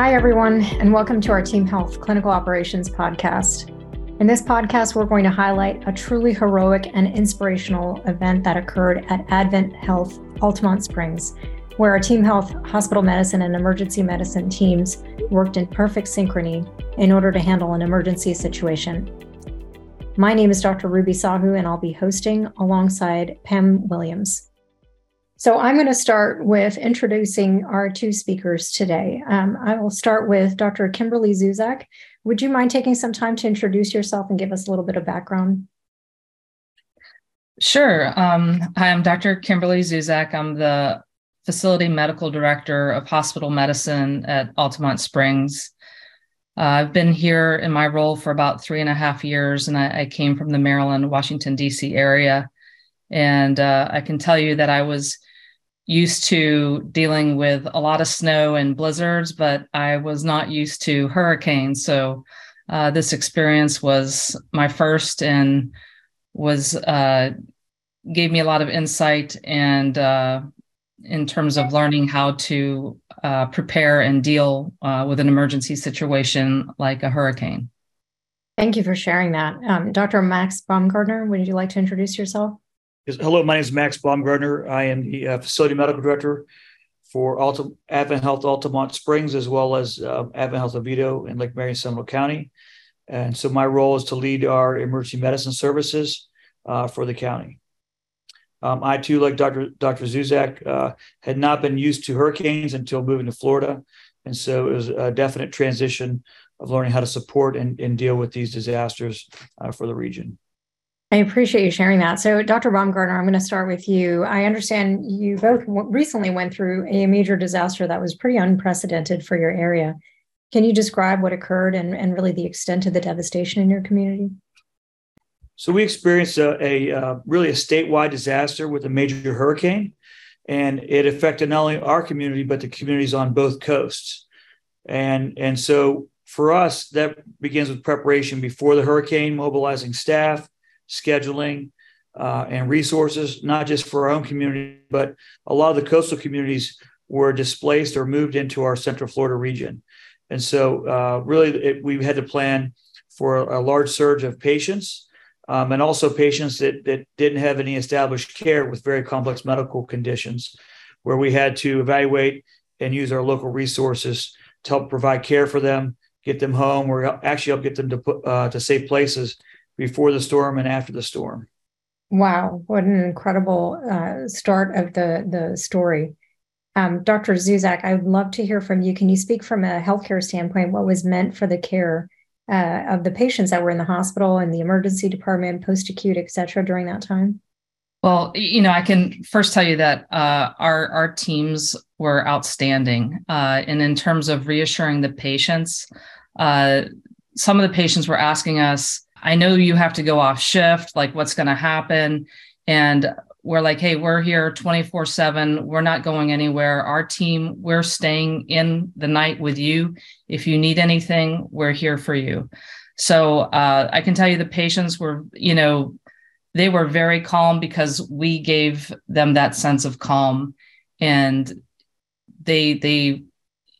Hi, everyone, and welcome to our Team Health Clinical Operations podcast. In this podcast, we're going to highlight a truly heroic and inspirational event that occurred at Advent Health Altamonte Springs, where our Team Health hospital medicine and emergency medicine teams worked in perfect synchrony in order to handle an emergency situation. My name is Dr. Ruby Sahu, and I'll be hosting alongside Pam Williams. So I'm going to start with introducing our two speakers today. Um, I will start with Dr. Kimberly Zuzak. Would you mind taking some time to introduce yourself and give us a little bit of background? Sure. Um, hi, I'm Dr. Kimberly Zuzak. I'm the facility medical director of hospital medicine at Altamonte Springs. Uh, I've been here in my role for about three and a half years, and I, I came from the Maryland, Washington, D.C. area. And uh, I can tell you that I was used to dealing with a lot of snow and blizzards, but I was not used to hurricanes. So uh, this experience was my first and was uh, gave me a lot of insight and uh, in terms of learning how to uh, prepare and deal uh, with an emergency situation like a hurricane. Thank you for sharing that. Um, Dr. Max Baumgartner, would you like to introduce yourself? Hello, my name is Max Baumgartner. I am the uh, facility medical director for Advent Health Altamonte Springs, as well as uh, Advent Health Oviedo in Lake Marion, Seminole County. And so my role is to lead our emergency medicine services uh, for the county. Um, I too, like Dr. Dr. Zuzak, uh, had not been used to hurricanes until moving to Florida. And so it was a definite transition of learning how to support and, and deal with these disasters uh, for the region. I appreciate you sharing that. So, Dr. Baumgartner, I'm going to start with you. I understand you both recently went through a major disaster that was pretty unprecedented for your area. Can you describe what occurred and, and really the extent of the devastation in your community? So, we experienced a, a uh, really a statewide disaster with a major hurricane, and it affected not only our community but the communities on both coasts. And and so for us, that begins with preparation before the hurricane, mobilizing staff scheduling, uh, and resources, not just for our own community, but a lot of the coastal communities were displaced or moved into our Central Florida region. And so, uh, really, it, we had to plan for a, large surge of patients um, and also patients that, that didn't have any established care with very complex medical conditions, where we had to evaluate and use our local resources to help provide care for them, get them home, or actually help get them to, uh, to safe places before the storm and after the storm. Wow, what an incredible uh, start of the the story. Um, Dr. Zuzak, I would love to hear from you. Can you speak from a healthcare standpoint what was meant for the care uh, of the patients that were in the hospital and the emergency department, post acute, et cetera, during that time? Well, you know, I can first tell you that uh, our our teams were outstanding, uh, and in terms of reassuring the patients, uh, some of the patients were asking us, I know you have to go off shift, like what's going to happen. And we're like, hey, we're here 24 7. We're not going anywhere. Our team, we're staying in the night with you. If you need anything, we're here for you. So uh, I can tell you the patients were, you know, they were very calm because we gave them that sense of calm and they they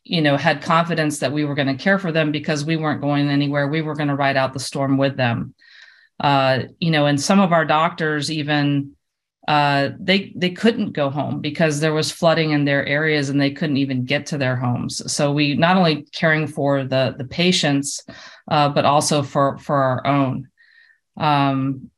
you know had confidence that we were going to care for them because we weren't going anywhere. We were going to ride out the storm with them. Uh, you know and some of our doctors even uh, they they couldn't go home because there was flooding in their areas and they couldn't even get to their homes. So we not only caring for the the patients uh, but also for for our own. Um,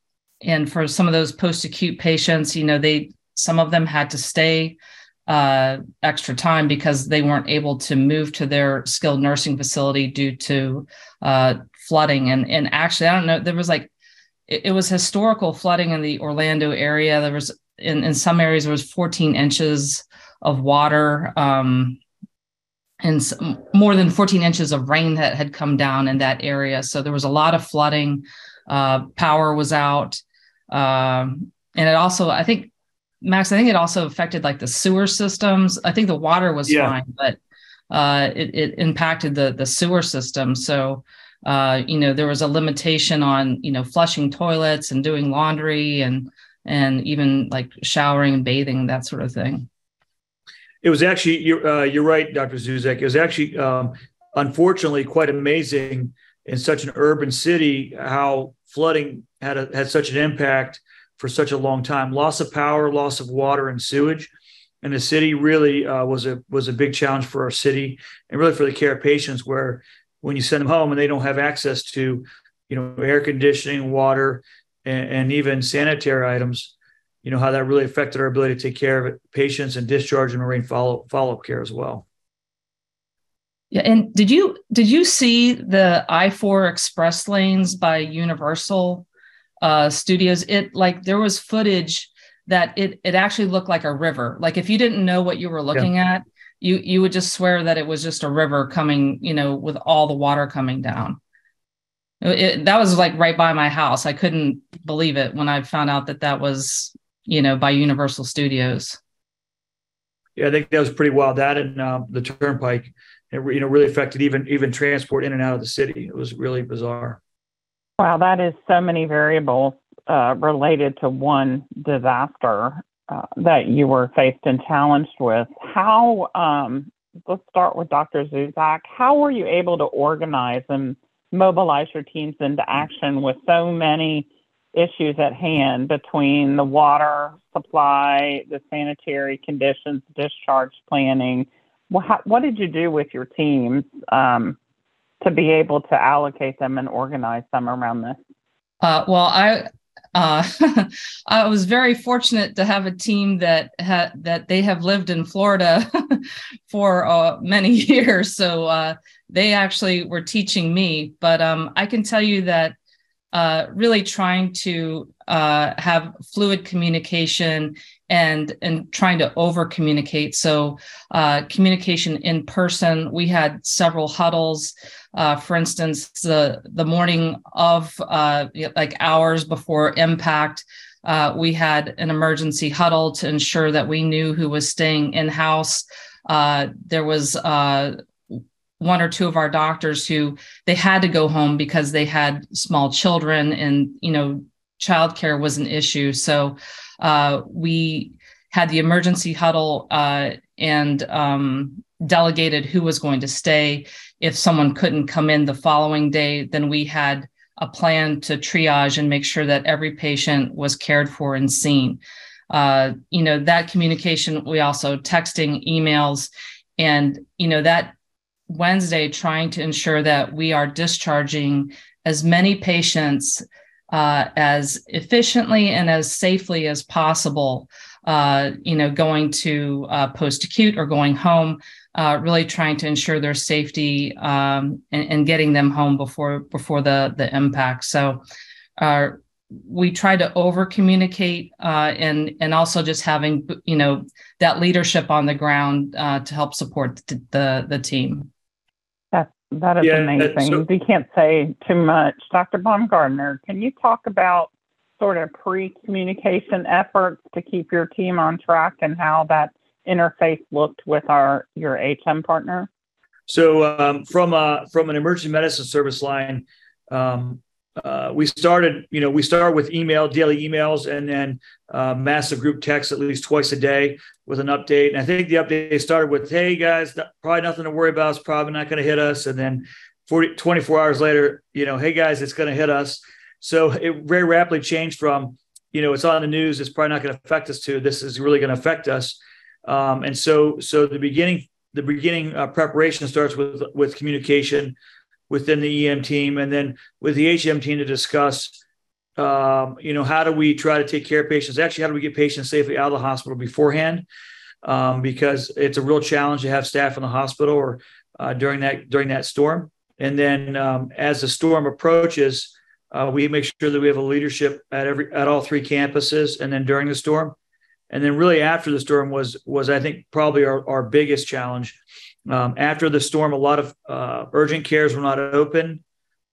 and for some of those post acute patients you know they some of them had to stay uh, extra time because they weren't able to move to their skilled nursing facility due to uh, flooding. And and actually, I don't know, there was like it, it, was historical flooding in the Orlando area. There was in, in some areas there was 14 inches of water. Um, and some, more than 14 inches of rain that had come down in that area. So there was a lot of flooding. Uh, power was out. Um, and it also, I think Max, I think it also affected like the sewer systems. I think the water was yeah. fine, but uh, it, it impacted the the sewer system. So uh, you know there was a limitation on you know flushing toilets and doing laundry and and even like showering and bathing that sort of thing. It was actually you're uh, you're right, Dr. Zuzak. It was actually um, unfortunately quite amazing in such an urban city how flooding had a, had such an impact for such a long time. Loss of power, loss of water and sewage, and the city really uh, was a was a big challenge for our city and really for the care of patients. Where when you send them home and they don't have access to, you know, air conditioning, water, and, and even sanitary items, you know how that really affected our ability to take care of patients and discharge and marine follow follow up care as well. Yeah, and did you did you see the I four express lanes by Universal uh, Studios? It like there was footage that it it actually looked like a river. Like if you didn't know what you were looking yeah. at, you you would just swear that it was just a river coming, you know, with all the water coming down. It, that was like right by my house. I couldn't believe it when I found out that that was, you know, by Universal Studios. Yeah, I think that was pretty wild. That and uh, the Turnpike it you know really affected even even transport in and out of the city. It was really bizarre. Wow, that is so many variables uh, related to one disaster uh, that you were faced and challenged with. How? Um, let's start with Dr. Zuzak. How were you able to organize and mobilize your teams into action with so many issues at hand between the water supply, the sanitary conditions, discharge planning? How, what did you do with your teams um, to be able to allocate them and organize them around this? Uh, well, I uh, I was very fortunate to have a team that ha- that they have lived in Florida for uh, many years, so uh, they actually were teaching me. But um, I can tell you that uh, really trying to uh, have fluid communication and and trying to over communicate so communication in person we had several huddles uh, for instance the the morning of uh, like hours before impact uh, we had an emergency huddle to ensure that we knew who was staying in house uh, there was uh, one or two of our doctors who they had to go home because they had small children and you know childcare was an issue so uh, we had the emergency huddle and um, delegated who was going to stay. If someone couldn't come in the following day, then we had a plan to triage and make sure that every patient was cared for and seen. Uh, you know, that communication, we also texting, emails, and, you know, that Wednesday trying to ensure that we are discharging as many patients uh, as efficiently and as safely as possible. Uh, you know, going to uh, post acute or going home, uh, really trying to ensure their safety um, and, and, getting them home before before the the impact. So uh, we try to over communicate uh, and and also just having you know that leadership on the ground to help support the, the, the team. That is yeah, amazing. So, we can't say too much. Dr. Baumgartner, can you talk about sort of pre-communication efforts to keep your team on track and how that interface looked with our your HM partner? So um, from a, from an emergency medicine service line, um, uh, we started, you know, we start with email, daily emails, and then uh, massive group text at least twice a day with an update. And I think the update started with, "Hey guys, probably nothing to worry about. It's probably not going to hit us." And then 40, 24 hours later, you know, "Hey guys, it's going to hit us." So it very rapidly changed from, you know, it's on the news. It's probably not going to affect us. To this is really going to affect us. Um, and so, so the beginning, the beginning uh, preparation starts with with communication within the EM team, and then with the HM team to discuss, um, you know, how do we try to take care of patients? Actually, how do we get patients safely out of the hospital beforehand? Um, because it's a real challenge to have staff in the hospital or uh, during that during that storm. And then um, as the storm approaches, uh, we make sure that we have a leadership at every at all three campuses, and then during the storm, and then really after the storm was was I think probably our, our biggest challenge um, after the storm, a lot of uh, urgent cares were not open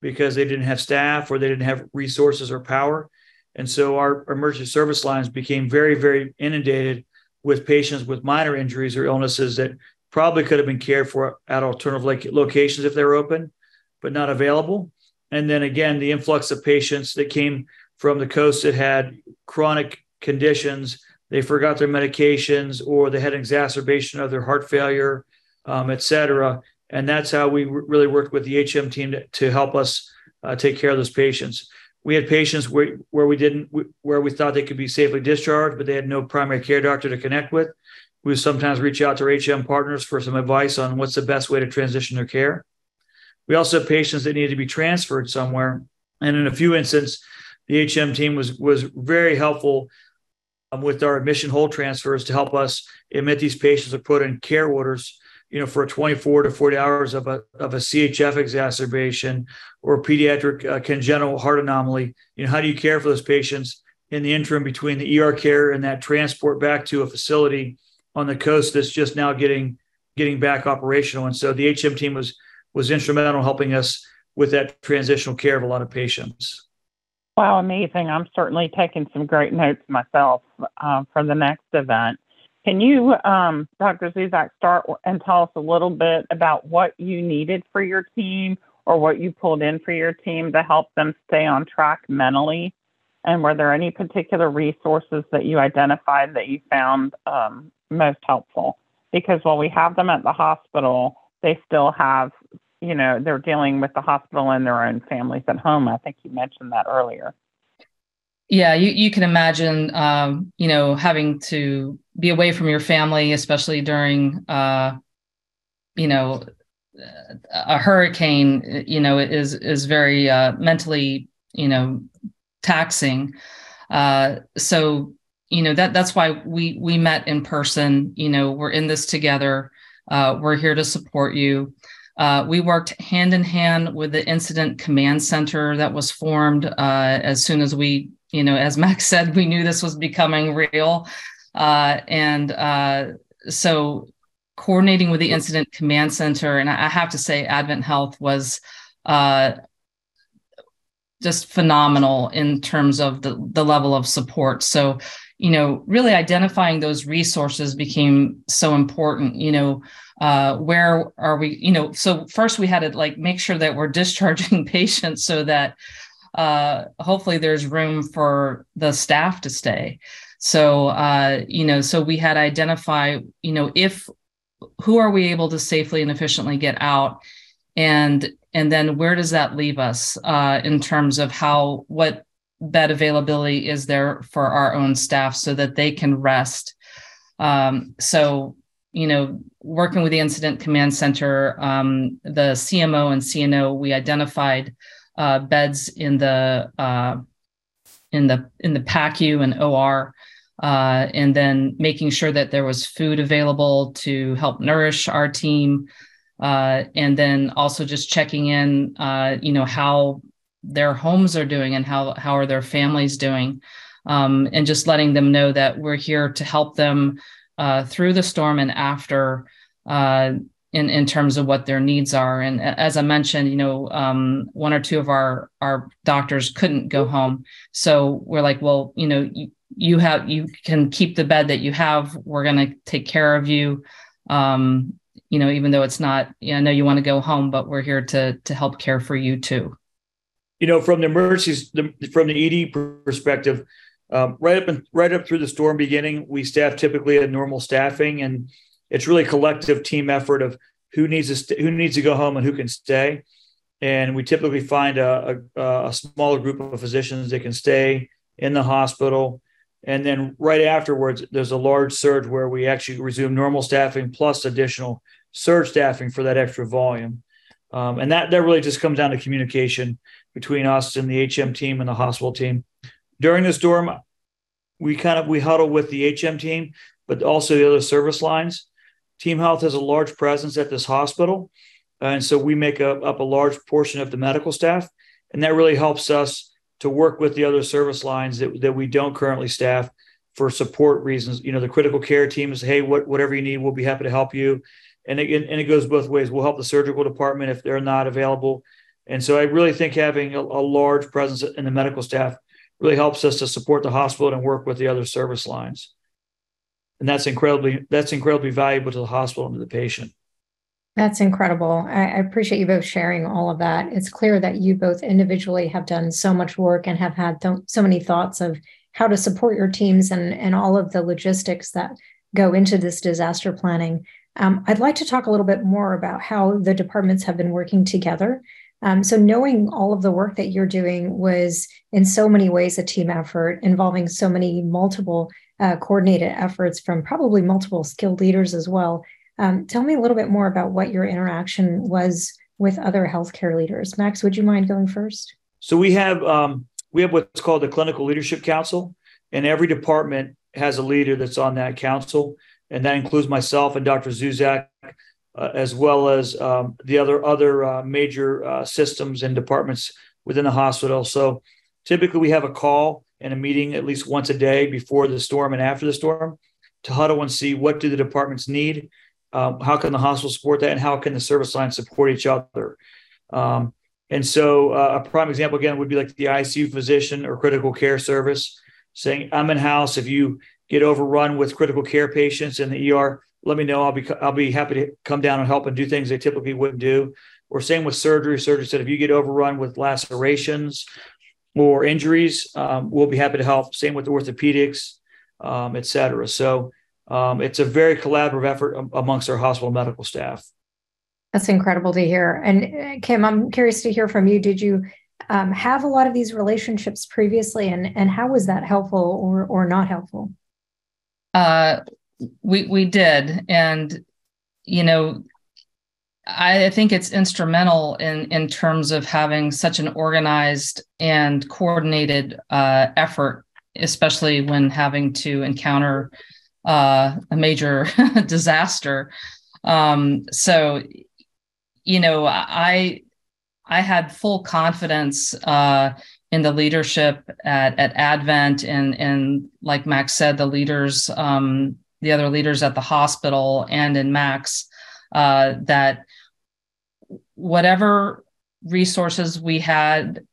because they didn't have staff or they didn't have resources or power. And so our emergency service lines became very, very inundated with patients with minor injuries or illnesses that probably could have been cared for at alternative locations if they were open, but not available. And then again, the influx of patients that came from the coast that had chronic conditions, they forgot their medications or they had an exacerbation of their heart failure um, et cetera. And that's how we really worked with the HM team to, to help us uh, take care of those patients. We had patients where, where we didn't, where we thought they could be safely discharged, but they had no primary care doctor to connect with. We sometimes reach out to our HM partners for some advice on what's the best way to transition their care. We also have patients that need to be transferred somewhere. And in a few instances, the HM team was, was very helpful um, with our admission hold transfers to help us admit these patients or put in care orders you know, for 24 to 40 hours of a, of a CHF exacerbation or pediatric uh, congenital heart anomaly, you know, how do you care for those patients in the interim between the ER care and that transport back to a facility on the coast that's just now getting getting back operational? And so the HM team was was instrumental in helping us with that transitional care of a lot of patients. Wow, amazing! I'm certainly taking some great notes myself uh, for the next event. Can you, um, Dr. Zuzak, start and tell us a little bit about what you needed for your team or what you pulled in for your team to help them stay on track mentally? And were there any particular resources that you identified that you found um, most helpful? Because while we have them at the hospital, they still have, you know, they're dealing with the hospital and their own families at home. I think you mentioned that earlier. Yeah, you, you can imagine, um, you know, having to be away from your family, especially during, uh, you know, a hurricane. You know, is is very uh, mentally, you know, taxing. Uh, so, you know, that that's why we we met in person. You know, we're in this together. Uh, we're here to support you. Uh, we worked hand in hand with the incident command center that was formed uh, as soon as we you know, as Max said, we knew this was becoming real. Uh, and uh, so coordinating with the incident command center, and I have to say, Advent Health was uh, just phenomenal in terms of the, the level of support. So, you know, really identifying those resources became so important. You know, uh, where are we? You know, so first we had to like make sure that we're discharging patients so that uh, hopefully there's room for the staff to stay. So, uh, you know, so we had to identify, you know, if who are we able to safely and efficiently get out, and and then where does that leave us uh, in terms of how what bed availability is there for our own staff so that they can rest. Um, so, you know, working with the incident command center, um, the CMO and CNO, we identified uh, beds in the uh, in the in the PACU and OR, uh, and then making sure that there was food available to help nourish our team, uh, and then also just checking in, uh, you know, how their homes are doing and how how are their families doing, um, and just letting them know that we're here to help them uh, through the storm and after in in terms of what their needs are. And as I mentioned, you know, um, one or two of our our doctors couldn't go home, so we're like, well, you know, you, you have you can keep the bed that you have. We're going to take care of you. Um, you know, even though it's not, you know, I know you want to go home, but we're here to to help care for you too. You know, from the emergencies, from the ED perspective, um, right up and right up through the storm beginning, we staff typically at normal staffing, and it's really collective team effort of who needs to st- who needs to go home and who can stay. And we typically find a, a, a smaller group of physicians that can stay in the hospital. And then right afterwards, there's a large surge where we actually resume normal staffing plus additional surge staffing for that extra volume. Um, and that, that really just comes down to communication between us and the HM team and the hospital team. During the storm, we kind of we huddle with the HM team, but also the other service lines. Team Health has a large presence at this hospital. And so we make a, up a large portion of the medical staff. And that really helps us to work with the other service lines that, that we don't currently staff for support reasons. You know, the critical care team is, hey, what, whatever you need, we'll be happy to help you. And it, and it goes both ways. We'll help the surgical department if they're not available. And so I really think having a, a large presence in the medical staff really helps us to support the hospital and work with the other service lines. And that's incredibly that's incredibly valuable to the hospital and to the patient. That's incredible. I, appreciate you both sharing all of that. It's clear that you both individually have done so much work and have had th- so many thoughts of how to support your teams and and all of the logistics that go into this disaster planning. Um, I'd like to talk a little bit more about how the departments have been working together. Um, so, knowing all of the work that you're doing was in so many ways a team effort involving so many multiple uh, coordinated efforts from probably multiple skilled leaders as well. Um, tell me a little bit more about what your interaction was with other healthcare leaders. Max, would you mind going first? So we have um, we have what's called the Clinical Leadership Council, and every department has a leader that's on that council, and that includes myself and Dr. Zuzak, as well as um, the other other uh, major uh, systems and departments within the hospital. So typically, we have a call and a meeting at least once a day before the storm and after the storm to huddle and see what do the departments need, um, how can the hospital support that, and how can the service lines support each other. Um, and so, uh, a prime example again would be like the ICU physician or critical care service saying, "I'm in house. If you get overrun with critical care patients in the ER, let me know. I'll be I'll be happy to come down and help and do things they typically wouldn't do." Or same with surgery. Surgery said, if you get overrun with lacerations or injuries, um, we'll be happy to help. Same with orthopedics, um, et cetera. So um, it's a very collaborative effort amongst our hospital medical staff. That's incredible to hear. And uh, Kim, I'm curious to hear from you. Did you um, have a lot of these relationships previously, and and how was that helpful or or not helpful? Uh, we we did, and you know, I think it's instrumental in in terms of having such an organized and coordinated uh, effort, especially when having to encounter uh, a major disaster. Um, so, you know, I I had full confidence uh, in the leadership at at Advent, and and like Max said, the leaders, um, the other leaders at the hospital, and in Max, uh, that whatever resources we had,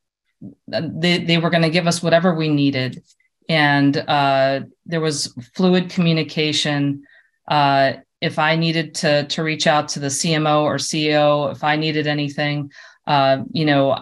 they they were going to give us whatever we needed and uh, there was fluid communication. Uh, if I needed to to reach out to the CMO or CEO, if I needed anything, uh, you know,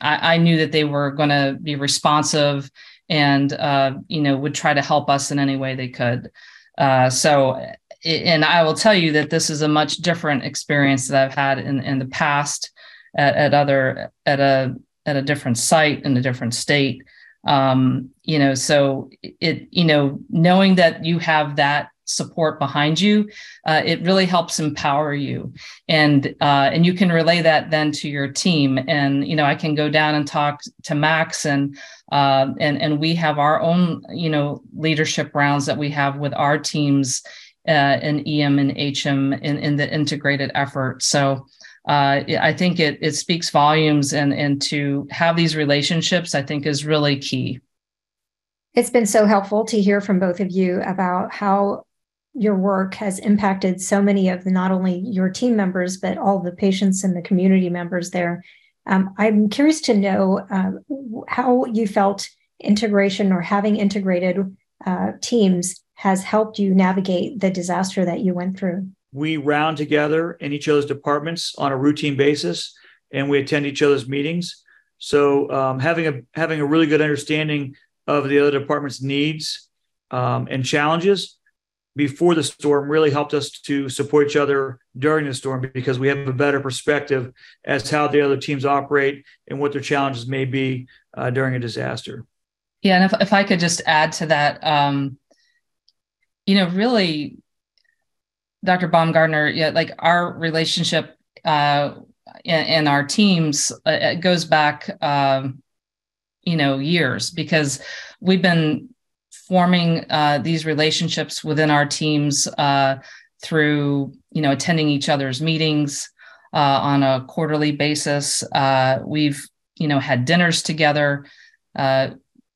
I, I, knew that they were going to be responsive and uh, you know would try to help us in any way they could. Uh, so, and I will tell you that this is a much different experience that I've had in in the past at, at other at a at a different site in a different state. Um, you know so it you know knowing that you have that support behind you uh, it really helps empower you. And uh, and you can relay that then to your team. And you know i can go down and talk to max and uh, and and we have our own you know leadership rounds that we have with our teams uh, in em and hm in, in the integrated effort. So uh, I think it it speaks volumes, and and to have these relationships, I think, is really key. It's been so helpful to hear from both of you about how your work has impacted so many of the, not only your team members but all the patients and the community members there. Um, I'm curious to know uh, how you felt integration or having integrated uh, teams has helped you navigate the disaster that you went through we round together in each other's departments on a routine basis and we attend each other's meetings so um, having a having a really good understanding of the other department's needs um, and challenges before the storm really helped us to support each other during the storm because we have a better perspective as how the other teams operate and what their challenges may be uh, during a disaster yeah and if, if i could just add to that um, you know really Dr. Baumgartner, yeah, like our relationship uh, and, our teams uh, goes back, um, you know, years because we've been forming uh, these relationships within our teams uh, through, you know, attending each other's meetings uh, on a quarterly basis. Uh, we've, you know, had dinners together.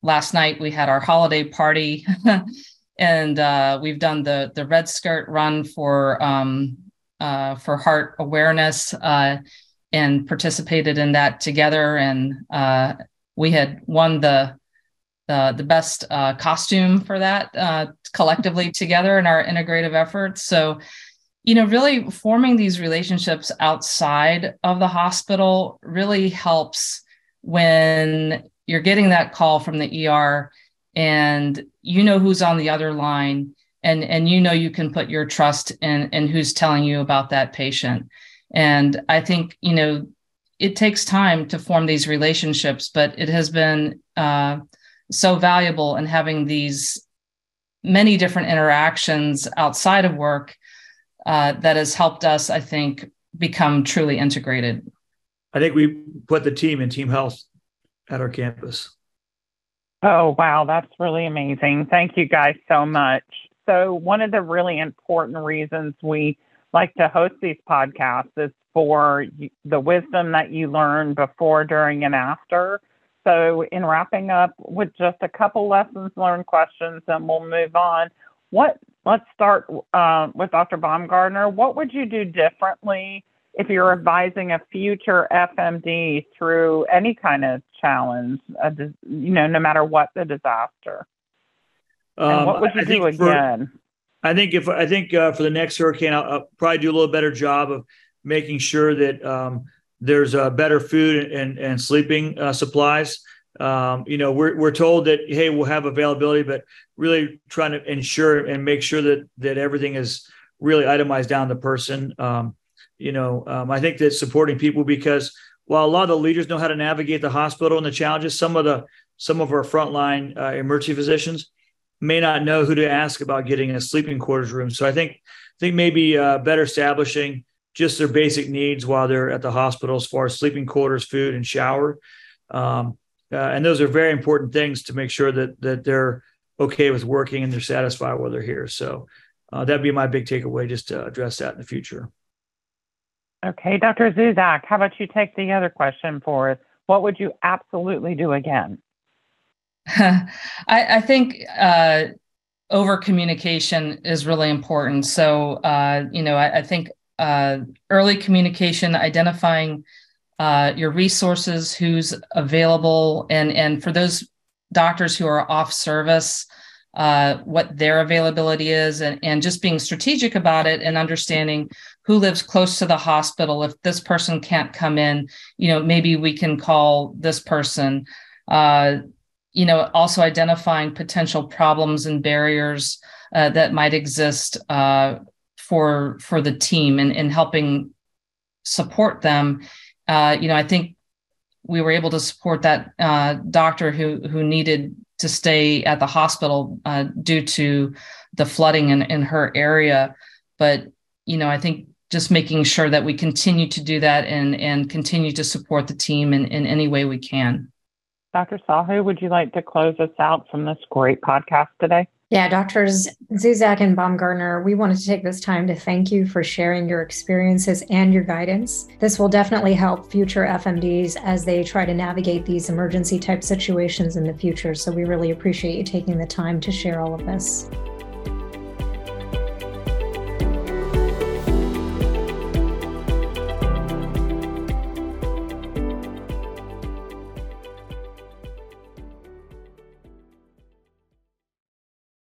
last night we had our holiday party. and uh, we've done the the red skirt run for um, uh, for heart awareness uh, and participated in that together and uh, we had won the the, the best uh, costume for that uh, collectively together in our integrative efforts. So you know really forming these relationships outside of the hospital really helps when you're getting that call from the er and you know who's on the other line and and you know you can put your trust in in who's telling you about that patient. And i think you know it takes time to form these relationships but it has been uh, so valuable in having these many different interactions outside of work uh, that has helped us i think become truly integrated. I think we put the team in team health at our campus. Oh wow. That's really amazing. Thank you guys so much. So, one of the really important reasons we like to host these podcasts is for the wisdom that you learn before, during, and after. So, in wrapping up with just a couple lessons learned questions, and we'll move on. What let's start uh, with Dr. Baumgartner. What would you do differently if you're advising a future FMD through any kind of challenge, you know, no matter what the disaster? And what would you do again? For, I think if I think uh, for the next hurricane, I'll, I'll, probably do a little better job of making sure that um, there's uh, better food and and sleeping uh, supplies. Um, you know, we're we're told that hey, we'll have availability, but really trying to ensure and make sure that that everything is really itemized down the person. Um, you know, um, I think that supporting people because while a lot of the leaders know how to navigate the hospital and the challenges, some of the some of our frontline uh, emergency physicians may not know who to ask about getting a sleeping quarters room. So I think I think maybe uh, better establishing just their basic needs while they're at the hospital, as far as sleeping quarters, food, and shower. Um, uh, and those are very important things to make sure that that they're okay with working and they're satisfied while they're here. So uh, that'd be my big takeaway, just to address that in the future. Okay, Dr. Zuzak, how about you take the other question for us? What would you absolutely do again? I, I, think uh, over communication is really important. So, uh, you know, I, I think uh, early communication, identifying uh, your resources, who's available, and and for those doctors who are off service, uh, what their availability is, and and just being strategic about it, and understanding who lives close to the hospital. If this person can't come in, you know, maybe we can call this person. Uh, you know, also identifying potential problems and barriers uh, that might exist uh, for for the team and, and helping support them. Uh, you know, I think we were able to support that uh, doctor who who needed to stay at the hospital uh, due to the flooding in, in her area. But you know, I think just making sure that we continue to do that and and continue to support the team in, in any way we can. Dr. Sahu, would you like to close us out from this great podcast today? Yeah, Doctors Zuzak and Baumgartner, we wanted to take this time to thank you for sharing your experiences and your guidance. This will definitely help future FMDs as they try to navigate these emergency type situations in the future. So we really appreciate you taking the time to share all of this.